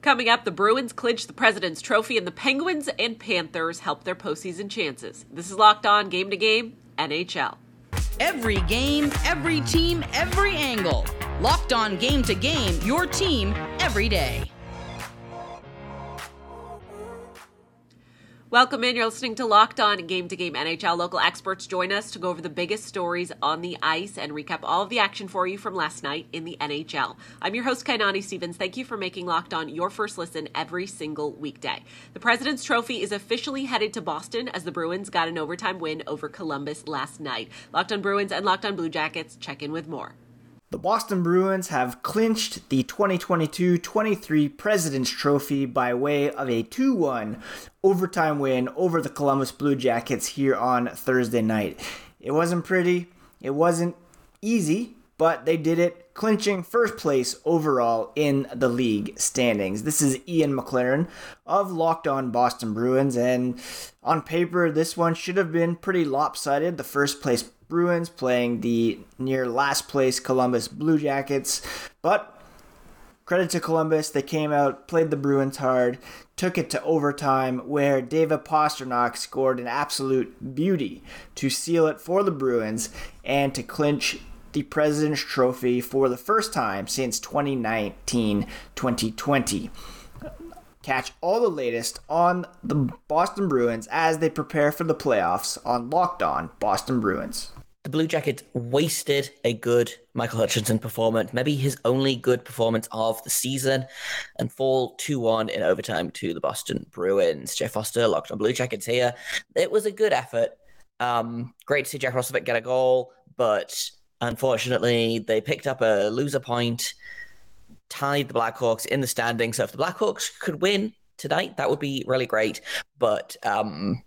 Coming up, the Bruins clinch the President's Trophy, and the Penguins and Panthers help their postseason chances. This is Locked On Game to Game NHL. Every game, every team, every angle. Locked On Game to Game, your team every day. Welcome in. You're listening to Locked On Game to Game NHL. Local experts join us to go over the biggest stories on the ice and recap all of the action for you from last night in the NHL. I'm your host, Kainani Stevens. Thank you for making Locked On your first listen every single weekday. The President's Trophy is officially headed to Boston as the Bruins got an overtime win over Columbus last night. Locked On Bruins and Locked On Blue Jackets check in with more. The Boston Bruins have clinched the 2022 23 President's Trophy by way of a 2 1 overtime win over the Columbus Blue Jackets here on Thursday night. It wasn't pretty, it wasn't easy, but they did it, clinching first place overall in the league standings. This is Ian McLaren of Locked On Boston Bruins, and on paper, this one should have been pretty lopsided. The first place Bruins playing the near last place Columbus Blue Jackets. But credit to Columbus, they came out, played the Bruins hard, took it to overtime, where David Pastrnak scored an absolute beauty to seal it for the Bruins and to clinch the President's Trophy for the first time since 2019 2020 catch all the latest on the Boston Bruins as they prepare for the playoffs on Locked On Boston Bruins the Blue Jackets wasted a good Michael Hutchinson performance, maybe his only good performance of the season, and fall 2 1 in overtime to the Boston Bruins. Jeff Foster locked on Blue Jackets here. It was a good effort. Um, great to see Jack Roslovic get a goal, but unfortunately, they picked up a loser point, tied the Blackhawks in the standing. So if the Blackhawks could win tonight, that would be really great. But um,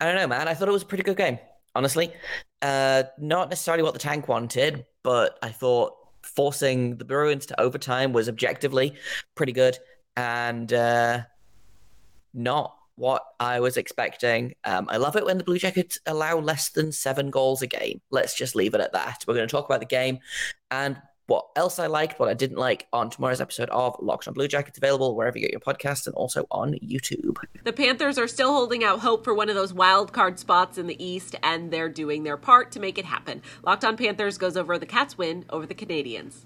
I don't know, man. I thought it was a pretty good game honestly. Uh, not necessarily what the tank wanted, but I thought forcing the Bruins to overtime was objectively pretty good and uh, not what I was expecting. Um, I love it when the Blue Jackets allow less than seven goals a game. Let's just leave it at that. We're going to talk about the game and what else I liked, what I didn't like on tomorrow's episode of Locked on Blue Jackets, available wherever you get your podcasts and also on YouTube. The Panthers are still holding out hope for one of those wild card spots in the East, and they're doing their part to make it happen. Locked on Panthers goes over the Cats' win over the Canadiens.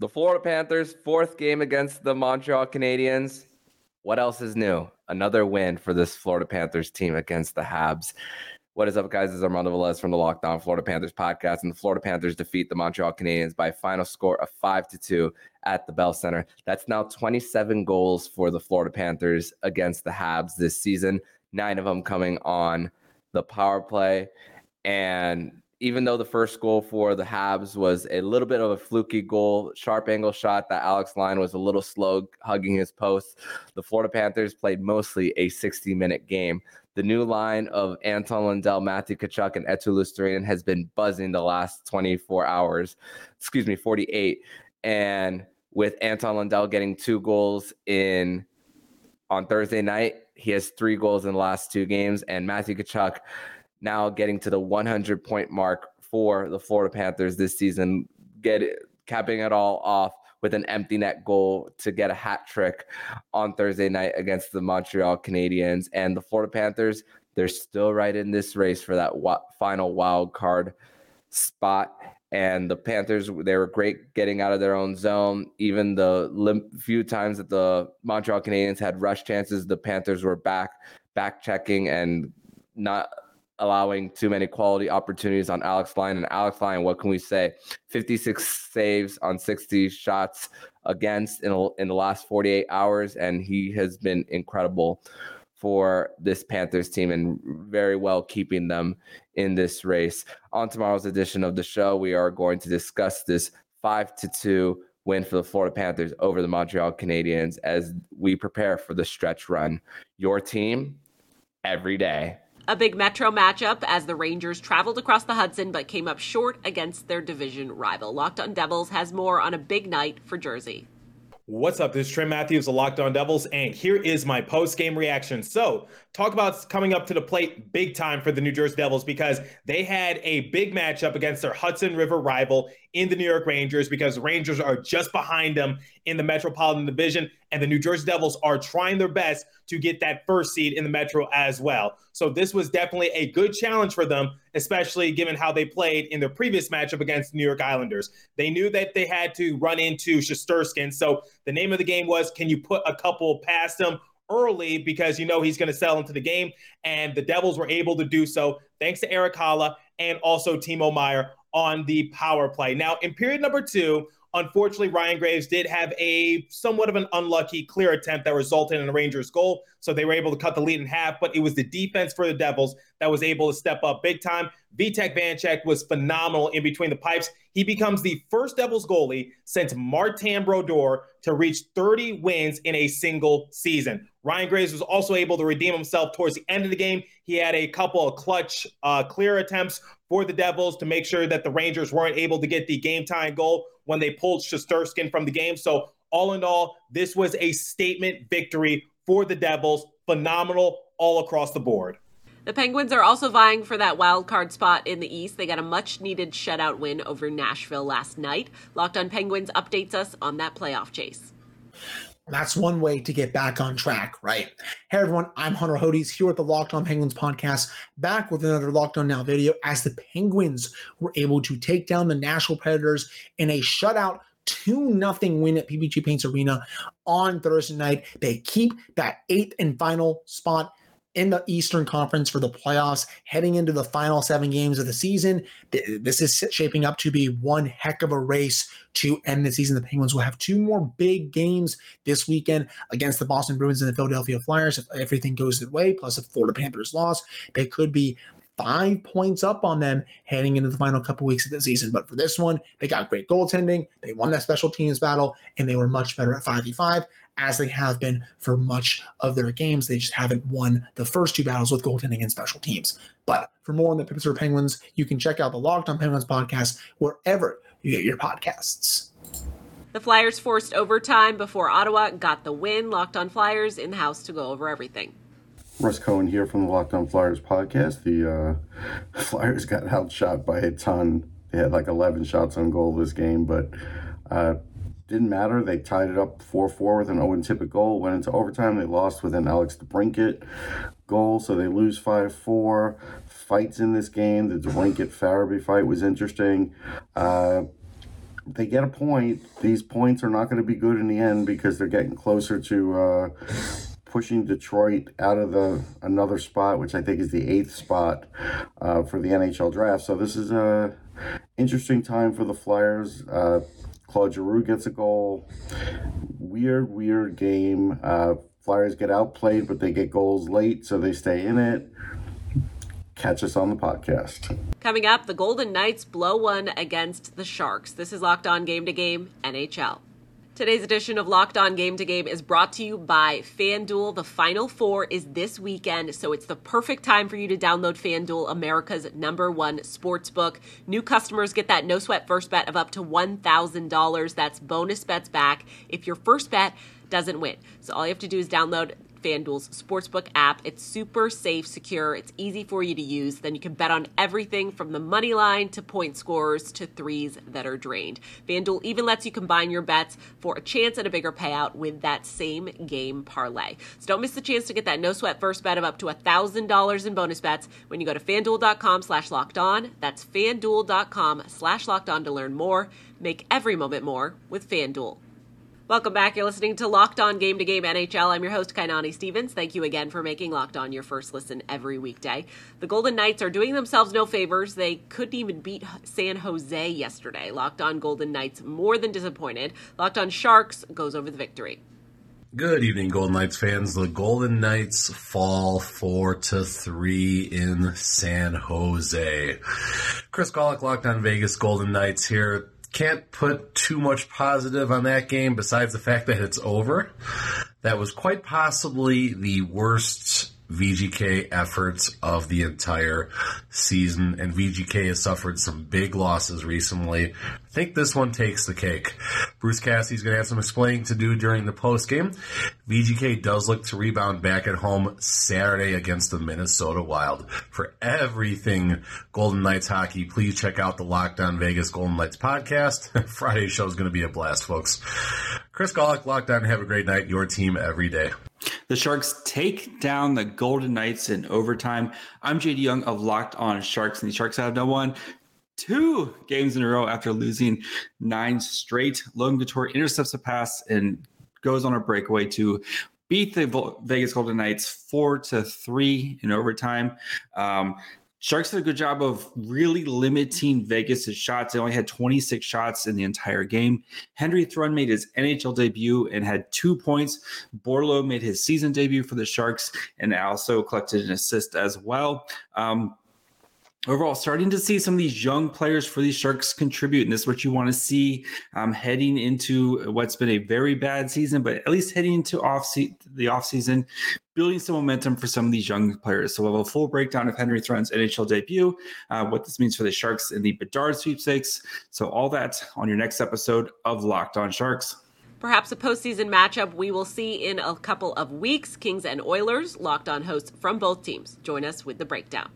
The Florida Panthers' fourth game against the Montreal Canadiens. What else is new? Another win for this Florida Panthers team against the Habs. What is up, guys? This is Armando Velez from the Locked On Florida Panthers podcast, and the Florida Panthers defeat the Montreal Canadiens by a final score of five to two at the Bell Center. That's now 27 goals for the Florida Panthers against the Habs this season. Nine of them coming on the power play, and even though the first goal for the Habs was a little bit of a fluky goal, sharp angle shot that Alex Lyon was a little slow hugging his post, the Florida Panthers played mostly a 60 minute game. The new line of Anton Lundell, Matthew Tkachuk, and Eetu Luostarinen has been buzzing the last 24 hours, excuse me, 48. And with Anton Lundell getting two goals in on Thursday night, he has three goals in the last two games. And Matthew Tkachuk now getting to the 100 point mark for the Florida Panthers this season, get capping it all off with an empty net goal to get a hat trick on Thursday night against the Montreal Canadiens. And the Florida Panthers, they're still right in this race for that final wild card spot. And the Panthers, they were great getting out of their own zone. Even the lim- few times that the Montreal Canadiens had rush chances, the Panthers were back, back checking and not allowing too many quality opportunities on Alex Lyon. And Alex Lyon, what can we say? 56 saves on 60 shots against in, in the last 48 hours. And he has been incredible for this Panthers team and very well keeping them in this race. On tomorrow's edition of the show, we are going to discuss this five to two win for the Florida Panthers over the Montreal Canadiens as we prepare for the stretch run. Your team every day. A big Metro matchup as the Rangers traveled across the Hudson but came up short against their division rival. Locked on Devils has more on a big night for Jersey. What's up? This is Trey Matthews of Locked On Devils, and here is my post game reaction. So, talk about coming up to the plate big time for the New Jersey Devils because they had a big matchup against their Hudson River rival in the New York Rangers because Rangers are just behind them in the Metropolitan Division, and the New Jersey Devils are trying their best to get that first seed in the Metro as well. So this was definitely a good challenge for them, especially given how they played in their previous matchup against the New York Islanders. They knew that they had to run into Shesterkin. So the name of the game was can you put a couple past him early because you know he's going to sell into the game. And the Devils were able to do so thanks to Erik Haula and also Timo Meier on the power play. Now, in period number two, Unfortunately, Ryan Graves did have a somewhat of an unlucky clear attempt that resulted in a Rangers goal. So they were able to cut the lead in half, but it was the defense for the Devils that was able to step up big time. Vitek Vanecek was phenomenal in between the pipes. He becomes the first Devils goalie since Martin Brodeur to reach 30 wins in a single season. Ryan Graves was also able to redeem himself towards the end of the game. He had a couple of clutch uh, clear attempts for the Devils to make sure that the Rangers weren't able to get the game time goal when they pulled Shesterkin from the game. So, all in all, this was a statement victory for the Devils. Phenomenal all across the board. The Penguins are also vying for that wild card spot in the East. They got a much needed shutout win over Nashville last night. Locked on Penguins updates us on that playoff chase. That's one way to get back on track, right? Hey everyone, I'm Hunter Hodes here with the Locked On Penguins podcast, back with another Locked On Now video as the Penguins were able to take down the Nashville Predators in a shutout 2 nothing win at PPG Paints Arena on Thursday night. They keep that eighth and final spot in the Eastern Conference for the playoffs, heading into the final seven games of the season. This is shaping up to be one heck of a race to end the season. The Penguins will have two more big games this weekend against the Boston Bruins and the Philadelphia Flyers. If everything goes their way, plus if Florida Panthers loss, they could be five points up on them heading into the final couple weeks of the season. But for this one, they got great goaltending. They won that special teams battle, and they were much better at 5v5 as they have been for much of their games. They just haven't won the first two battles with goaltending and special teams. But for more on the Pittsburgh Penguins, you can check out the Locked On Penguins podcast wherever you get your podcasts. The Flyers forced overtime before Ottawa got the win. Locked on Flyers in the house to go over everything. Russ Cohen here from the Locked On Flyers podcast. The uh, Flyers got outshot by a ton. They had like 11 shots on goal this game, but uh, didn't matter. They tied it up 4 4 with an Owen Tippett goal. Went into overtime. They lost with an Alex DeBrincat goal, so they lose 5 4. Fights in this game. The DeBrincat Farabee fight was interesting. Uh, they get a point. These points are not going to be good in the end because they're getting closer to uh, pushing Detroit out of the another spot, which I think is the eighth spot uh, for the NHL draft. So this is a interesting time for the Flyers. Uh, Claude Giroux gets a goal. Weird, weird game. Uh, Flyers get outplayed, but they get goals late, so they stay in it. Catch us on the podcast. Coming up, the Golden Knights blow one against the Sharks. This is Locked On Game to Game NHL. Today's edition of Locked On Game to Game is brought to you by FanDuel. The Final Four is this weekend, so it's the perfect time for you to download FanDuel, America's number one sports book. New customers get that no sweat first bet of up to $1,000. That's bonus bets back if your first bet doesn't win. So all you have to do is download FanDuel's Sportsbook app. It's super safe, secure, it's easy for you to use. Then you can bet on everything from the money line to point scores to threes that are drained. FanDuel even lets you combine your bets for a chance at a bigger payout with that same game parlay. So don't miss the chance to get that no sweat first bet of up to $1,000 in bonus bets when you go to fanduel.com slash locked on. That's fanduel.com slash locked on to learn more. Make every moment more with FanDuel. Welcome back. You're listening to Locked On Game to Game NHL. I'm your host, Kainani Stevens. Thank you again for making Locked On your first listen every weekday. The Golden Knights are doing themselves no favors. They couldn't even beat San Jose yesterday. Locked On Golden Knights more than disappointed. Locked On Sharks goes over the victory. Good evening, Golden Knights fans. The Golden Knights fall four to three in San Jose. Chris Gawlik, Locked On Vegas Golden Knights here can't put too much positive on that game besides the fact that it's over. That was quite possibly the worst VGK efforts of the entire season, and VGK has suffered some big losses recently. I think this one takes the cake. Bruce Cassidy's going to have some explaining to do during the post game. VGK does look to rebound back at home Saturday against the Minnesota Wild. For everything Golden Knights hockey, please check out the Locked On Vegas Golden Knights podcast. Friday's show is going to be a blast, folks. Chris Gawlik, Locked On, have a great night. Your team every day. The Sharks take down the Golden Knights in overtime. I'm JD Young of Locked On Sharks, and the Sharks have now won two games in a row after losing nine straight. Logan Couture intercepts a pass and goes on a breakaway to beat the Vegas Golden Knights four to three in overtime. Um, Sharks did a good job of really limiting Vegas' shots. They only had 26 shots in the entire game. Henry Thrun made his NHL debut and had two points. Borlo made his season debut for the Sharks and also collected an assist as well. Um, overall starting to see some of these young players for these sharks contribute and this is what you want to see um, heading into what's been a very bad season but at least heading into off se- the off season building some momentum for some of these young players so we'll have a full breakdown of henry thrun's nhl debut uh, what this means for the sharks in the bedard sweepstakes so all that on your next episode of locked on sharks Perhaps a postseason matchup we will see in a couple of weeks. Kings and Oilers, locked on hosts from both teams. Join us with the breakdown.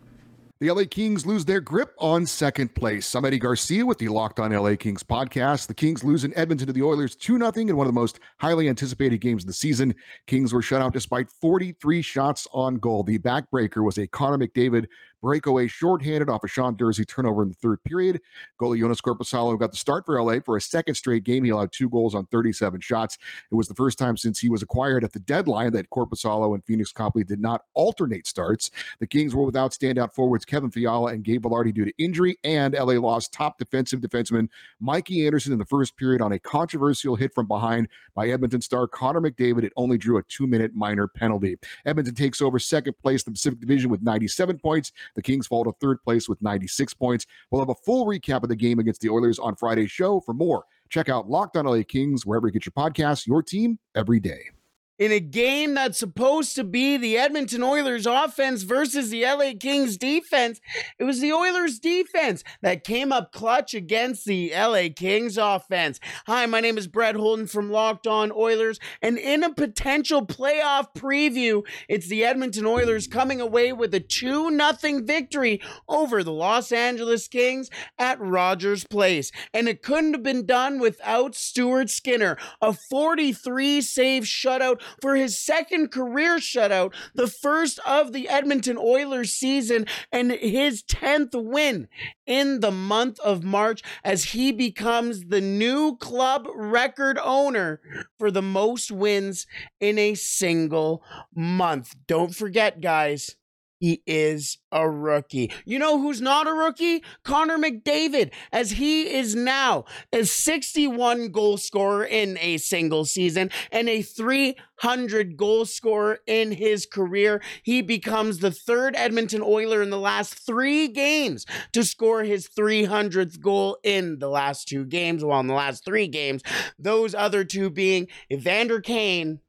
The LA Kings lose their grip on second place. I'm Eddie Garcia with the Locked On LA Kings podcast. The Kings lose in Edmonton to the Oilers 2 0 in one of the most highly anticipated games of the season. Kings were shut out despite 43 shots on goal. The backbreaker was a Connor McDavid breakaway shorthanded off a Sean Durzi turnover in the third period. Goalie Joonas Korpisalo got the start for LA for a second straight game. He allowed two goals on 37 shots. It was the first time since he was acquired at the deadline that Korpisalo and Pheonix Copley did not alternate starts. The Kings were without standout forwards Kevin Fiala and Gabe Vilardi due to injury, and LA lost top defensive defenseman Mikey Anderson in the first period on a controversial hit from behind by Edmonton star Connor McDavid. It only drew a two minute minor penalty. Edmonton takes over second place in the Pacific Division with 97 points. The Kings fall to third place with 96 points. We'll have a full recap of the game against the Oilers on Friday's show. For more, check out Locked on LA Kings wherever you get your podcasts, your team every day in a game that's supposed to be the Edmonton Oilers offense versus the LA Kings defense. It was the Oilers defense that came up clutch against the LA Kings offense. Hi, my name is Brett Holden from Locked On Oilers, and in a potential playoff preview, it's the Edmonton Oilers coming away with a 2 0 victory over the Los Angeles Kings at Rogers Place. And it couldn't have been done without Stuart Skinner, a 43 save shutout for his second career shutout, the first of the Edmonton Oilers season, and his 10th win in the month of March as he becomes the new club record owner for the most wins in a single month. Don't forget, guys, he is a rookie. You know who's not a rookie? Connor McDavid, as he is now a 61 goal scorer in a single season and a 300 goal scorer in his career. He becomes the third Edmonton Oiler in the last three games to score his 300th goal in the last two games. Well, in the last three games, those other two being Evander Kane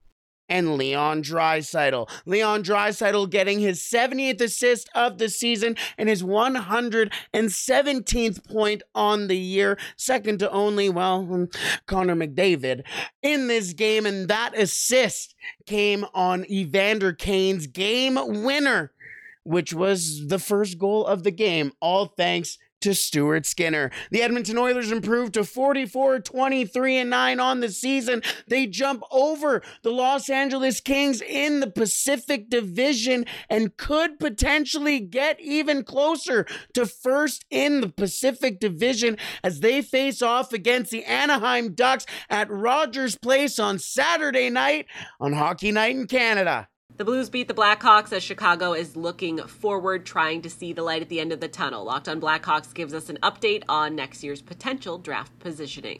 and Leon Draisaitl. Leon Draisaitl getting his 70th assist of the season and his 117th point on the year, second to only, well, hmm, Connor McDavid in this game. And that assist came on Evander Kane's game winner, which was the first goal of the game, all thanks to Stuart Skinner. The Edmonton Oilers improved to 44 23 and 9 on the season. They jump over the Los Angeles Kings in the Pacific Division and could potentially get even closer to first in the Pacific Division as they face off against the Anaheim Ducks at Rogers Place on Saturday night on Hockey Night in Canada. The Blues beat the Blackhawks as Chicago is looking forward, trying to see the light at the end of the tunnel. Locked on Blackhawks gives us an update on next year's potential draft positioning.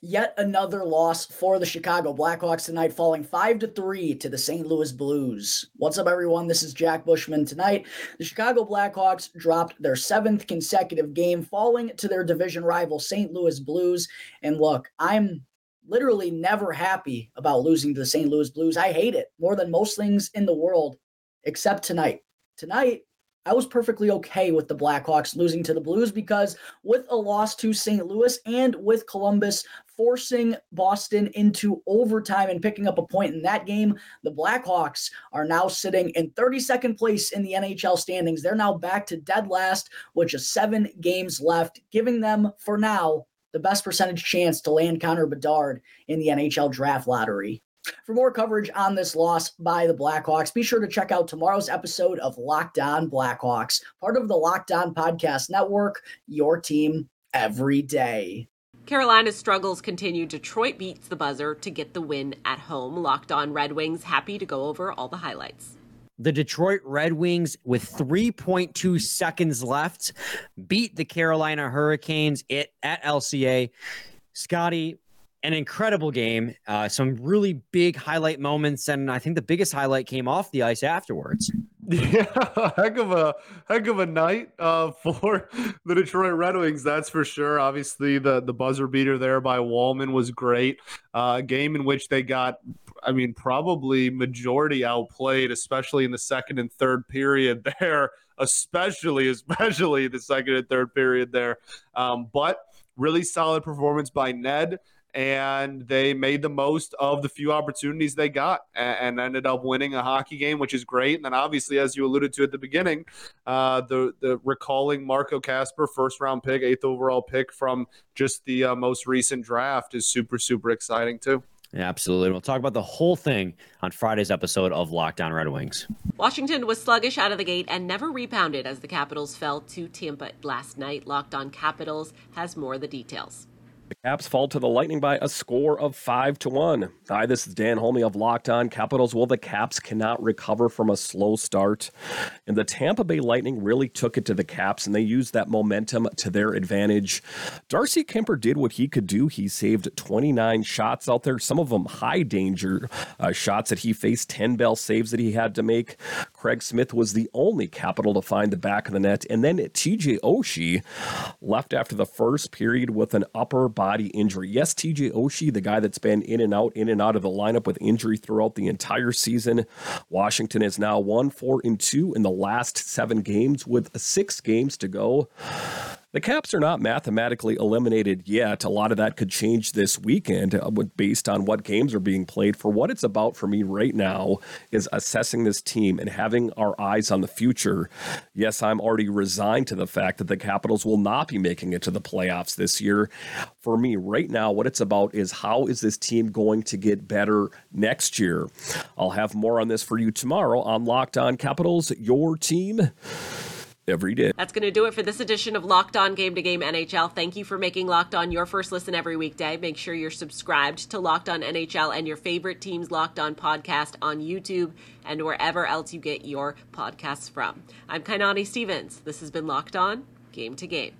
Yet another loss for the Chicago Blackhawks tonight, falling 5 to 3 to the St. Louis Blues. What's up, everyone? This is Jack Bushman. Tonight, the Chicago Blackhawks dropped their seventh consecutive game, falling to their division rival St. Louis Blues. And look, I'm literally never happy about losing to the St. Louis Blues. I hate it more than most things in the world. except tonight. Tonight, I was perfectly okay with the Blackhawks losing to the Blues because with a loss to St. Louis and with Columbus forcing Boston into overtime and picking up a point in that game, the Blackhawks are now sitting in 32nd place in the NHL standings. They're now back to dead last which is seven games left, giving them, for now, the best percentage chance to land Connor Bedard in the NHL draft lottery. For more coverage on this loss by the Blackhawks, be sure to check out tomorrow's episode of Locked On Blackhawks, part of the Locked On Podcast Network, your team every day. Carolina's struggles continue. Detroit beats the buzzer to get the win at home. Locked On Red Wings, happy to go over all the highlights. The Detroit Red Wings, with 3.2 seconds left, beat the Carolina Hurricanes it, at LCA. Scotty, an incredible game. Uh, some really big highlight moments, and I think the biggest highlight came off the ice afterwards. Yeah, heck of a heck of a night uh, for the Detroit Red Wings. That's for sure. Obviously, the the buzzer beater there by Walman was great. Uh, game in which they got, I mean, probably majority outplayed, especially in the second and third period there. Especially, especially the second and third period there. Um, but really solid performance by Ned and they made the most of the few opportunities they got and, ended up winning a hockey game, which is great. And then obviously, as you alluded to at the beginning, uh, the the recalling Marco Kasper, first round pick, eighth overall pick from just the uh, most recent draft, is super super exciting too. Absolutely. We'll talk about the whole thing on Friday's episode of Locked On Red Wings. Washington was sluggish out of the gate and never rebounded as the Capitals fell to Tampa last night. Locked On Capitals has more of the details. The Caps fall to the Lightning by a score of 5 to 1. Hi, this is Dan Holmey of Locked On Capitals. Well, the Caps cannot recover from a slow start. And the Tampa Bay Lightning really took it to the Caps and they used that momentum to their advantage. Darcy Kuemper did what he could do. He saved 29 shots out there, some of them high danger uh, shots that he faced, 10 bell saves that he had to make. Craig Smith was the only Capital to find the back of the net. And then TJ Oshie left after the first period with an upper body injury. Yes, TJ Oshie, the guy that's been in and out, in and out of the lineup with injury throughout the entire season. Washington is now one, four, and two in the last seven games with six games to go. The Caps are not mathematically eliminated yet. A lot of that could change this weekend uh, based on what games are being played. For what it's about for me right now is assessing this team and having our eyes on the future. Yes, I'm already resigned to the fact that the Capitals will not be making it to the playoffs this year. For me right now, what it's about is how is this team going to get better next year? I'll have more on this for you tomorrow on Locked On Capitals, your team every day. That's going to do it for this edition of Locked On Game to Game NHL. Thank you for making Locked On your first listen every weekday. Make sure you're subscribed to Locked On NHL and your favorite team's Locked On podcast on YouTube and wherever else you get your podcasts from. I'm Kainani Stevens. This has been Locked On Game to Game.